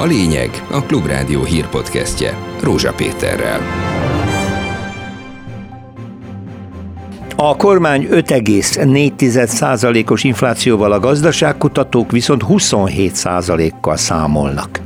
A lényeg a Klubrádió hírpodcastje Rózsa Péterrel. A kormány 5,4%-os inflációval a gazdaságkutatók viszont 27%-kal számolnak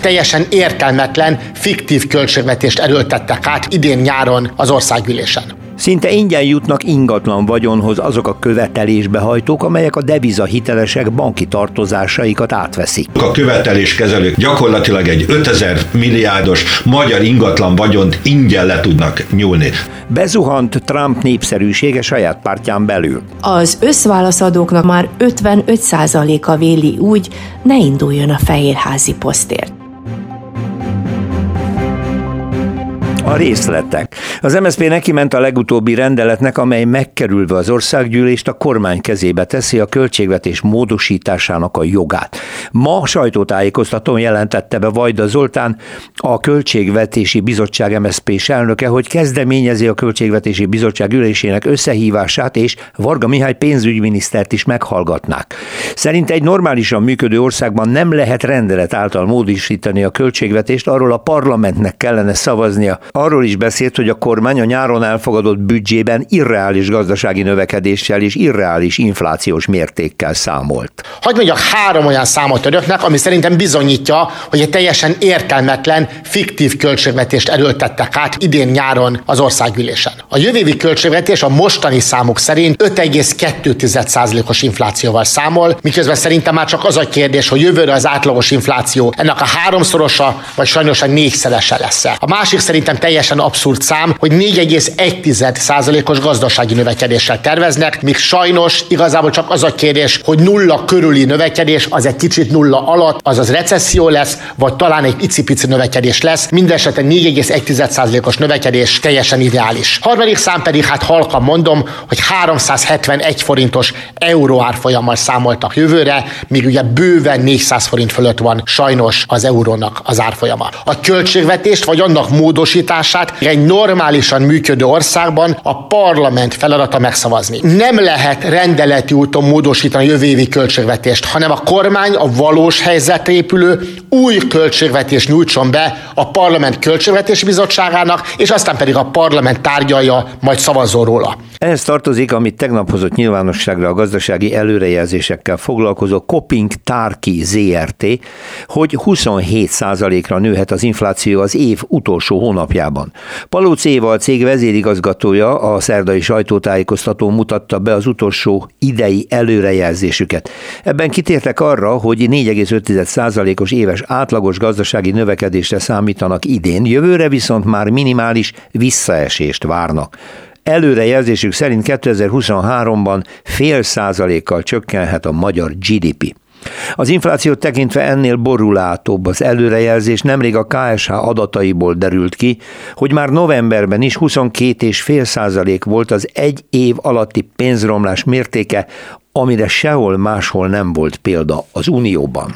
teljesen értelmetlen, fiktív költségvetést erőltettek át idén nyáron az országgyűlésen. Szinte ingyen jutnak ingatlan vagyonhoz azok a követelésbehajtók, amelyek a deviza hitelesek banki tartozásaikat átveszik. A követeléskezelők gyakorlatilag egy 5000 milliárdos magyar ingatlan vagyont ingyen le tudnak nyúlni. Bezuhant Trump népszerűsége saját pártján belül. Az összválaszadóknak már 55%-a véli úgy, ne induljon a fehérházi posztért. A részletek. Az MSZP neki ment a legutóbbi rendeletnek, amely megkerülve az országgyűlést a kormány kezébe teszi a költségvetés módosításának a jogát. Ma sajtótájékoztatón jelentette be Vajda Zoltán, a Költségvetési Bizottság MSZP-s elnöke, hogy kezdeményezi a Költségvetési Bizottság ülésének összehívását, és Varga Mihály pénzügyminisztert is meghallgatnák. Szerint egy normálisan működő országban nem lehet rendelet által módosítani a költségvetést, arról a parlamentnek kellene szavaznia. Arról is beszélt, hogy a kormány a nyáron elfogadott büdzsében irreális gazdasági növekedéssel és irreális inflációs mértékkel számolt. Hogy mondjak három olyan számot önöknek, ami szerintem bizonyítja, hogy egy teljesen értelmetlen, fiktív költségvetést erőltettek át idén nyáron az országgyűlésen. A jövő költségvetés a mostani számok szerint 5,2%-os inflációval számol, miközben szerintem már csak az a kérdés, hogy jövőre az átlagos infláció ennek a háromszorosa, vagy sajnos a négyszerese lesz. A másik szerintem teljesen abszurd szám, hogy 4,1%-os gazdasági növekedéssel terveznek, míg sajnos igazából csak az a kérdés, hogy nulla körüli növekedés az egy kicsit nulla alatt, azaz recesszió lesz, vagy talán egy icipici növekedés lesz. Mindenesetre 4,1%-os növekedés teljesen ideális. Harmadik szám pedig, hát halkan mondom, hogy 371 forintos euró árfolyammal számoltak jövőre, míg ugye bőven 400 forint fölött van sajnos az eurónak az árfolyama. A költségvetést vagy annak módosítását módosítását egy normálisan működő országban a parlament feladata megszavazni. Nem lehet rendeleti úton módosítani a jövő évi költségvetést, hanem a kormány a valós helyzetre épülő új költségvetést nyújtson be a parlament költségvetési bizottságának, és aztán pedig a parlament tárgyalja, majd szavazol róla. Ehhez tartozik, amit tegnap hozott nyilvánosságra a gazdasági előrejelzésekkel foglalkozó Koping Tárki ZRT, hogy 27%-ra nőhet az infláció az év utolsó hónapjában. Palóc Éva, a cég vezérigazgatója a szerdai sajtótájékoztató mutatta be az utolsó idei előrejelzésüket. Ebben kitértek arra, hogy 4,5%-os éves átlagos gazdasági növekedésre számítanak idén, jövőre viszont már minimális visszaesést várnak. Előrejelzésük szerint 2023-ban fél százalékkal csökkenhet a magyar GDP. Az inflációt tekintve ennél borulátóbb az előrejelzés nemrég a KSH adataiból derült ki, hogy már novemberben is 22,5 százalék volt az egy év alatti pénzromlás mértéke, amire sehol máshol nem volt példa az Unióban.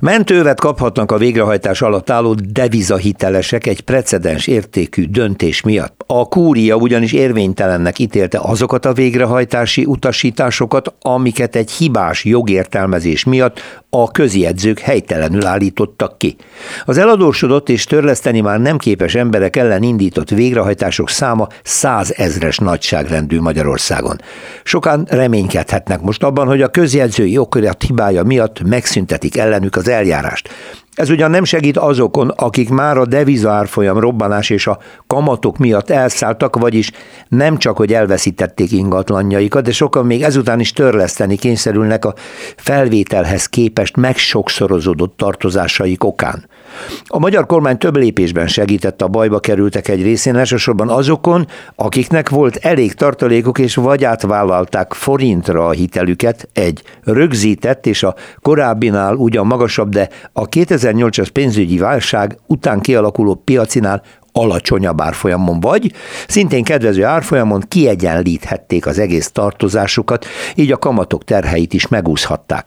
Mentővet kaphatnak a végrehajtás alatt álló devizahitelesek egy precedens értékű döntés miatt. A kúria ugyanis érvénytelennek ítélte azokat a végrehajtási utasításokat, amiket egy hibás jogértelmezés miatt a közjegyzők helytelenül állítottak ki. Az eladósodott és törleszteni már nem képes emberek ellen indított végrehajtások száma százezres nagyságrendű Magyarországon. Sokan reménykedhetnek most abban, hogy a közjegyzői okirat hibája miatt megszüntetik ellenük az eljárást. Ez ugyan nem segít azokon, akik már a deviza árfolyam robbanás és a kamatok miatt elszálltak, vagyis nem csak, hogy elveszítették ingatlanjaikat, de sokan még ezután is törleszteni kényszerülnek a felvételhez képest megsokszorozódott tartozásaik okán. A magyar kormány több lépésben segített a bajba kerültek egy részén, elsősorban azokon, akiknek volt elég tartalékok, és vagy átvállalták forintra a hitelüket, egy rögzített és a korábbinál ugyan magasabb, de a 2008-as pénzügyi válság után kialakuló piacinál alacsonyabb árfolyamon, vagy szintén kedvező árfolyamon kiegyenlíthették az egész tartozásukat, így a kamatok terheit is megúszhatták.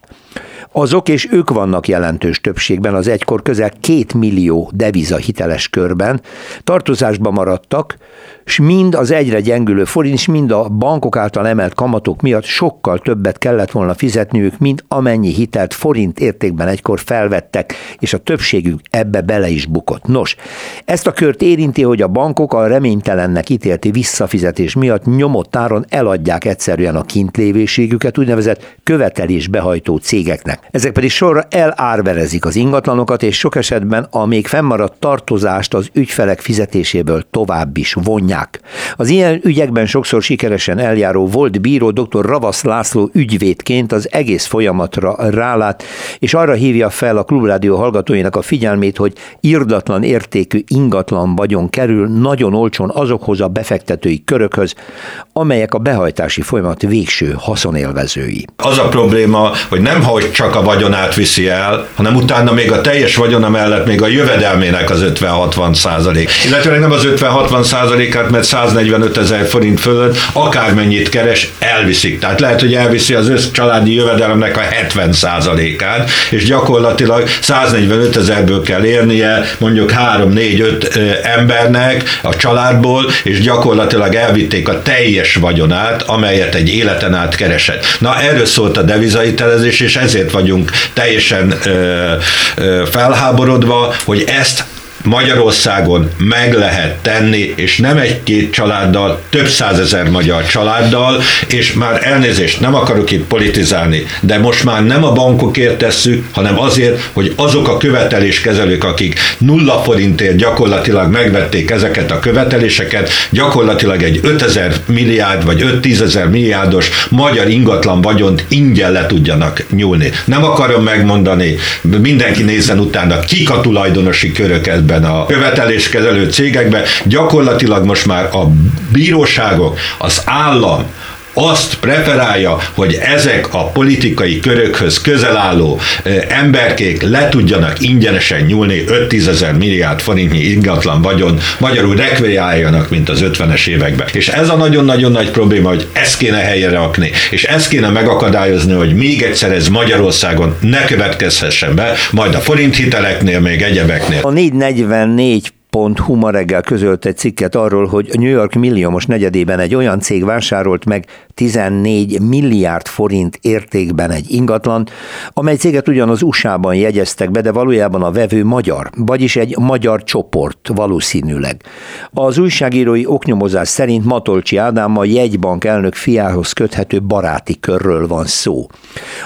Azok és ők vannak jelentős többségben az egykor közel két millió deviza hiteles körben, tartozásba maradtak, és mind az egyre gyengülő forint, és mind a bankok által emelt kamatok miatt sokkal többet kellett volna fizetniük, mint amennyi hitelt forint értékben egykor felvettek, és a többségük ebbe bele is bukott. Nos, ezt a kört érinti, hogy a bankok a reménytelennek ítélti visszafizetés miatt nyomott áron eladják egyszerűen a kintlévéségüket úgynevezett követelésbehajtó cégeknek. Ezek pedig sorra elárverezik az ingatlanokat, és sok esetben a még fennmaradt tartozást az ügyfelek fizetéséből tovább is vonják. Az ilyen ügyekben sokszor sikeresen eljáró volt bíró dr. Ravasz László ügyvédként az egész folyamatra rálát, és arra hívja fel a Klubrádió hallgatóinak a figyelmét, hogy irdatlan értékű ingatlan vagyon kerül nagyon olcsón azokhoz a befektetői körökhöz, amelyek a behajtási folyamat végső haszonélvezői. Az a probléma, hogy nem hogy csak a vagyonát viszi el, hanem utána még a teljes vagyona mellett még a jövedelmének az 50-60 százalék. Illetve nem az 50-60 százalékát, mert 145 ezer forint fölött akármennyit keres, elviszik. Tehát lehet, hogy elviszi az össz családi jövedelemnek a 70 százalékát, és gyakorlatilag 145 ezerből kell érnie mondjuk 3-4-5 embernek a családból, és gyakorlatilag elvitték a teljes vagyonát, amelyet egy életen át keresett. Na erről szólt a devizahitelezés, és ezért vagyunk teljesen ö, ö, felháborodva, hogy ezt Magyarországon meg lehet tenni, és nem egy-két családdal, több százezer magyar családdal, és már elnézést, nem akarok itt politizálni, de most már nem a bankokért tesszük, hanem azért, hogy azok a követeléskezelők, akik nulla forintért gyakorlatilag megvették ezeket a követeléseket, gyakorlatilag egy 5000 milliárd vagy 5-10 ezer milliárdos magyar ingatlan vagyont ingyen le tudjanak nyúlni. Nem akarom megmondani, mindenki nézzen utána, kik a tulajdonosi körök ebben ezekben a követeléskezelő cégekben. Gyakorlatilag most már a bíróságok, az állam, azt preferálja, hogy ezek a politikai körökhöz közel álló emberkék le tudjanak ingyenesen nyúlni 5-10 ezer milliárd forintnyi ingatlan vagyon, magyarul rekveáljanak, mint az 50-es években. És ez a nagyon-nagyon nagy probléma, hogy ezt kéne helyre rakni, és ezt kéne megakadályozni, hogy még egyszer ez Magyarországon ne következhessen be, majd a forint hiteleknél, még egyebeknél. A 444 Hu ma reggel közölt egy cikket arról, hogy New York milliómos negyedében egy olyan cég vásárolt meg 14 milliárd forint értékben egy ingatlan, amely céget ugyan az USA-ban jegyeztek be, de valójában a vevő magyar, vagyis egy magyar csoport valószínűleg. Az újságírói oknyomozás szerint Matolcsi Ádám a jegybank elnök fiához köthető baráti körről van szó.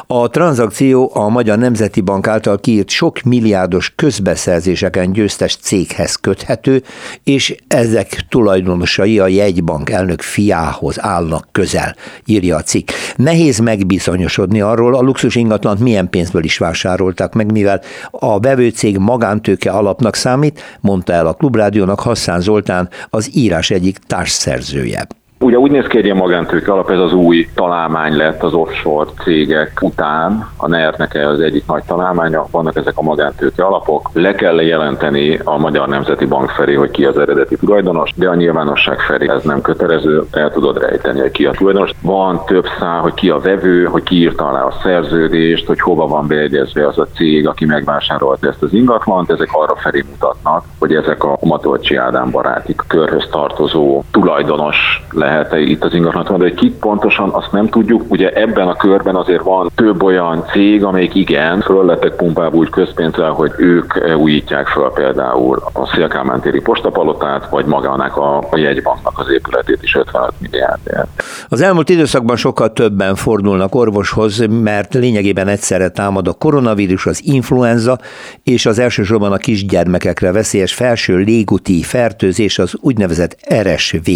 A tranzakció a Magyar Nemzeti Bank által kiírt sok milliárdos közbeszerzéseken győztes céghez köt köthető, és ezek tulajdonosai a jegybank elnök fiához állnak közel, írja a cikk. Nehéz megbizonyosodni arról, a luxus ingatlant milyen pénzből is vásárolták meg, mivel a bevőcég magántőke alapnak számít, mondta el a Klubrádiónak Hasszán Zoltán, az írás egyik társszerzője. Ugye úgy néz ki egy ilyen magántőke alap, ez az új találmány lett az offshore cégek után, a NER-nek az egyik nagy találmánya, vannak ezek a magántőke alapok. Le kell jelenteni a Magyar Nemzeti Bank felé, hogy ki az eredeti tulajdonos, de a nyilvánosság felé ez nem kötelező, el tudod rejteni, hogy ki a tulajdonos. Van több szá, hogy ki a vevő, hogy ki írta alá a szerződést, hogy hova van beegyezve az a cég, aki megvásárolt ezt az ingatlant, ezek arra felé mutatnak, hogy ezek a Matolcsi Ádám baráti körhöz tartozó tulajdonos lehet lehet-e itt az ingatlan, de hogy kik pontosan, azt nem tudjuk. Ugye ebben a körben azért van több olyan cég, amelyik igen, föl lettek pumpálva úgy közpénzzel, hogy ők újítják fel például a Szélkámán téri postapalotát, vagy magának a, a jegybanknak az épületét is 55 milliárdért. Az elmúlt időszakban sokkal többen fordulnak orvoshoz, mert lényegében egyszerre támad a koronavírus, az influenza, és az elsősorban a kisgyermekekre veszélyes felső légúti fertőzés, az úgynevezett RSV.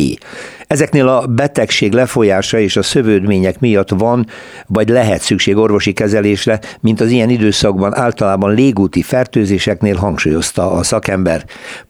Ezeknél a betegség lefolyása és a szövődmények miatt van, vagy lehet szükség orvosi kezelésre, mint az ilyen időszakban általában légúti fertőzéseknél hangsúlyozta a szakember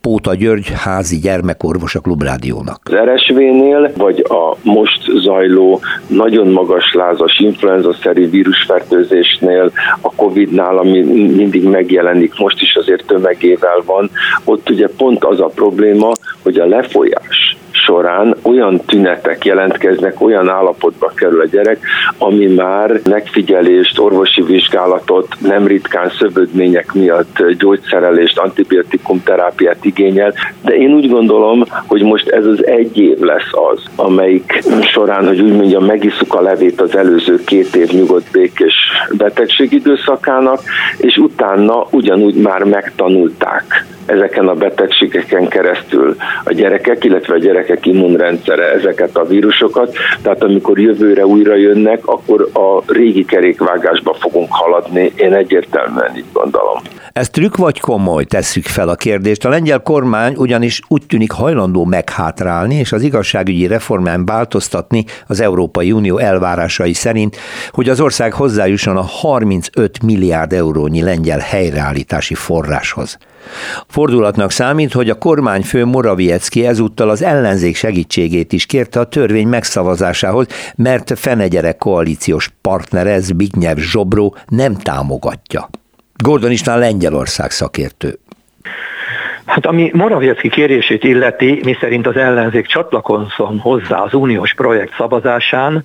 Póta György házi gyermekorvos a Klubrádiónak. Az RSV-nél, vagy a most zajló nagyon magas lázas influenza-szerű vírusfertőzésnél, a Covid-nál, ami mindig megjelenik, most is azért tömegével van, ott ugye pont az a probléma, hogy a lefolyás során olyan tünetek jelentkeznek, olyan állapotba kerül a gyerek, ami már megfigyelést, orvosi vizsgálatot, nem ritkán szövődmények miatt gyógyszerelést, antibiotikum terápiát igényel, de én úgy gondolom, hogy most ez az egy év lesz az, amelyik során, hogy úgy mondjam, megiszuk a levét az előző két év nyugodt békés betegség időszakának, és utána ugyanúgy már megtanulták ezeken a betegségeken keresztül a gyerekek, illetve a gyerekek immunrendszere ezeket a vírusokat, tehát amikor jövőre újra jönnek, akkor a régi kerékvágásba fogunk haladni, én egyértelműen így gondolom. Ez trükk vagy komoly, tesszük fel a kérdést. A lengyel kormány ugyanis úgy tűnik hajlandó meghátrálni, és az igazságügyi reformán változtatni az Európai Unió elvárásai szerint, hogy az ország hozzájusson a 35 milliárd eurónyi lengyel helyreállítási forráshoz. Fordulatnak számít, hogy a kormányfő Moraviecki ezúttal az ellenzék segítségét is kérte a törvény megszavazásához, mert fenegyerek koalíciós partnere Zbigniew Zsobró nem támogatja. Gordon István Lengyelország szakértő. Hát ami Moraviecki kérését illeti, mi szerint az ellenzék csatlakozzon hozzá az uniós projekt szavazásán,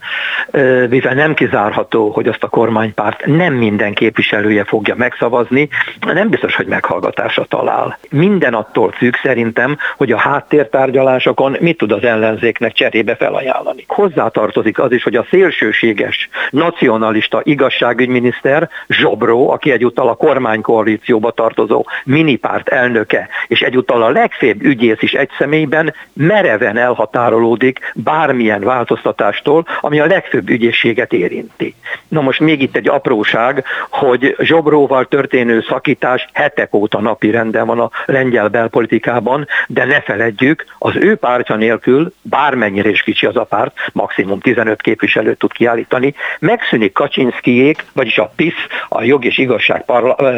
mivel nem kizárható, hogy azt a kormánypárt nem minden képviselője fogja megszavazni, nem biztos, hogy meghallgatásra talál. Minden attól függ szerintem, hogy a háttértárgyalásokon mit tud az ellenzéknek cserébe felajánlani. Hozzátartozik az is, hogy a szélsőséges, nacionalista igazságügyminiszter Zsobró, aki egyúttal a kormánykoalícióba tartozó minipárt elnöke és egyúttal a legfőbb ügyész is egy személyben mereven elhatárolódik bármilyen változtatástól, ami a legfőbb ügyészséget érinti. Na most még itt egy apróság, hogy Zsobróval történő szakítás hetek óta napi renden van a lengyel belpolitikában, de ne feledjük, az ő pártja nélkül, bármennyire is kicsi az a párt, maximum 15 képviselőt tud kiállítani, megszűnik Kaczynszkijék, vagyis a PISZ, a jog és igazság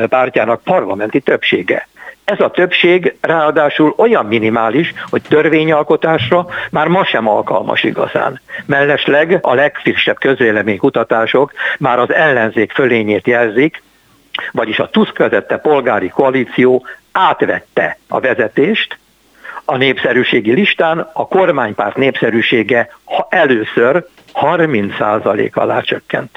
pártjának parlamenti többsége. Ez a többség ráadásul olyan minimális, hogy törvényalkotásra már ma sem alkalmas igazán. Mellesleg a legfrissebb közvéleménykutatások már az ellenzék fölényét jelzik, vagyis a Tusk vezette polgári koalíció átvette a vezetést, a népszerűségi listán a kormánypárt népszerűsége először 30% alá csökkent.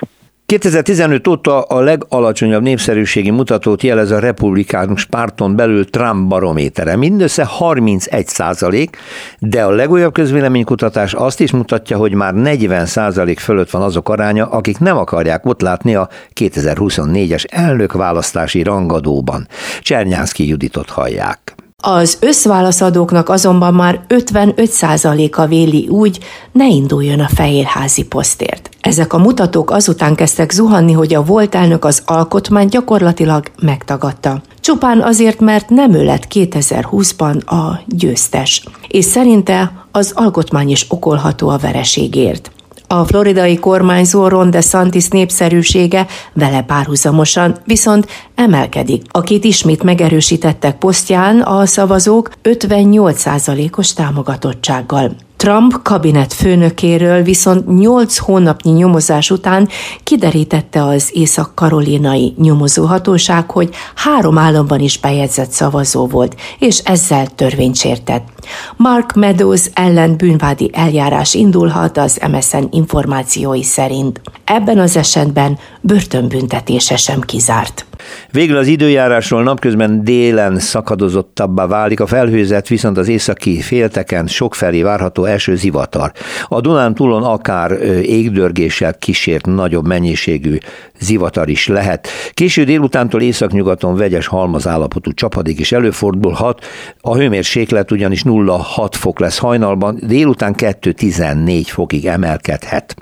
2015 óta a legalacsonyabb népszerűségi mutatót jelez a republikánus párton belül Trump barométere. Mindössze 31 százalék, de a legújabb közvéleménykutatás azt is mutatja, hogy már 40 százalék fölött van azok aránya, akik nem akarják ott látni a 2024-es elnökválasztási rangadóban. Csernyánszki Juditot hallják. Az összválaszadóknak azonban már 55%-a véli úgy, ne induljon a fehérházi posztért. Ezek a mutatók azután kezdtek zuhanni, hogy a volt elnök az alkotmány gyakorlatilag megtagadta. Csupán azért, mert nem ő lett 2020-ban a győztes. És szerinte az alkotmány is okolható a vereségért. A floridai kormányzó Ron DeSantis népszerűsége vele párhuzamosan viszont emelkedik. Akit ismét megerősítettek posztján a szavazók 58%-os támogatottsággal. Trump kabinet főnökéről viszont 8 hónapnyi nyomozás után kiderítette az észak-karolinai nyomozóhatóság, hogy három államban is bejegyzett szavazó volt, és ezzel törvényt sértett. Mark Meadows ellen bűnvádi eljárás indulhat az MSN információi szerint. Ebben az esetben börtönbüntetése sem kizárt. Végül az időjárásról napközben délen szakadozottabbá válik, a felhőzet viszont az északi félteken sokfelé várható első zivatar. A Dunán túlon akár égdörgéssel kísért nagyobb mennyiségű zivatar is lehet. Késő délutántól északnyugaton vegyes halmaz állapotú csapadék is előfordulhat, a hőmérséklet ugyanis 0-6 fok lesz hajnalban, délután 2-14 fokig emelkedhet.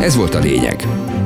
Ez volt a lényeg.